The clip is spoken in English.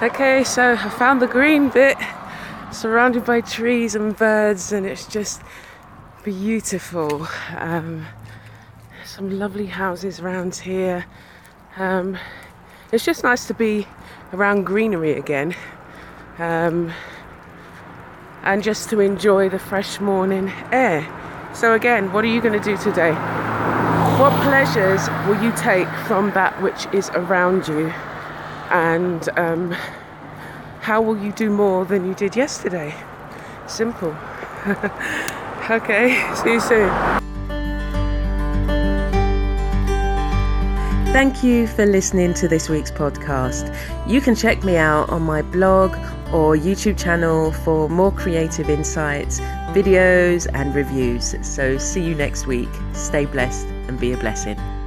Okay, so I found the green bit surrounded by trees and birds, and it's just beautiful. Um, some lovely houses around here. Um, it's just nice to be around greenery again um, and just to enjoy the fresh morning air. So, again, what are you going to do today? What pleasures will you take from that which is around you? And um, how will you do more than you did yesterday? Simple. okay, see you soon. Thank you for listening to this week's podcast. You can check me out on my blog or YouTube channel for more creative insights, videos, and reviews. So, see you next week. Stay blessed and be a blessing.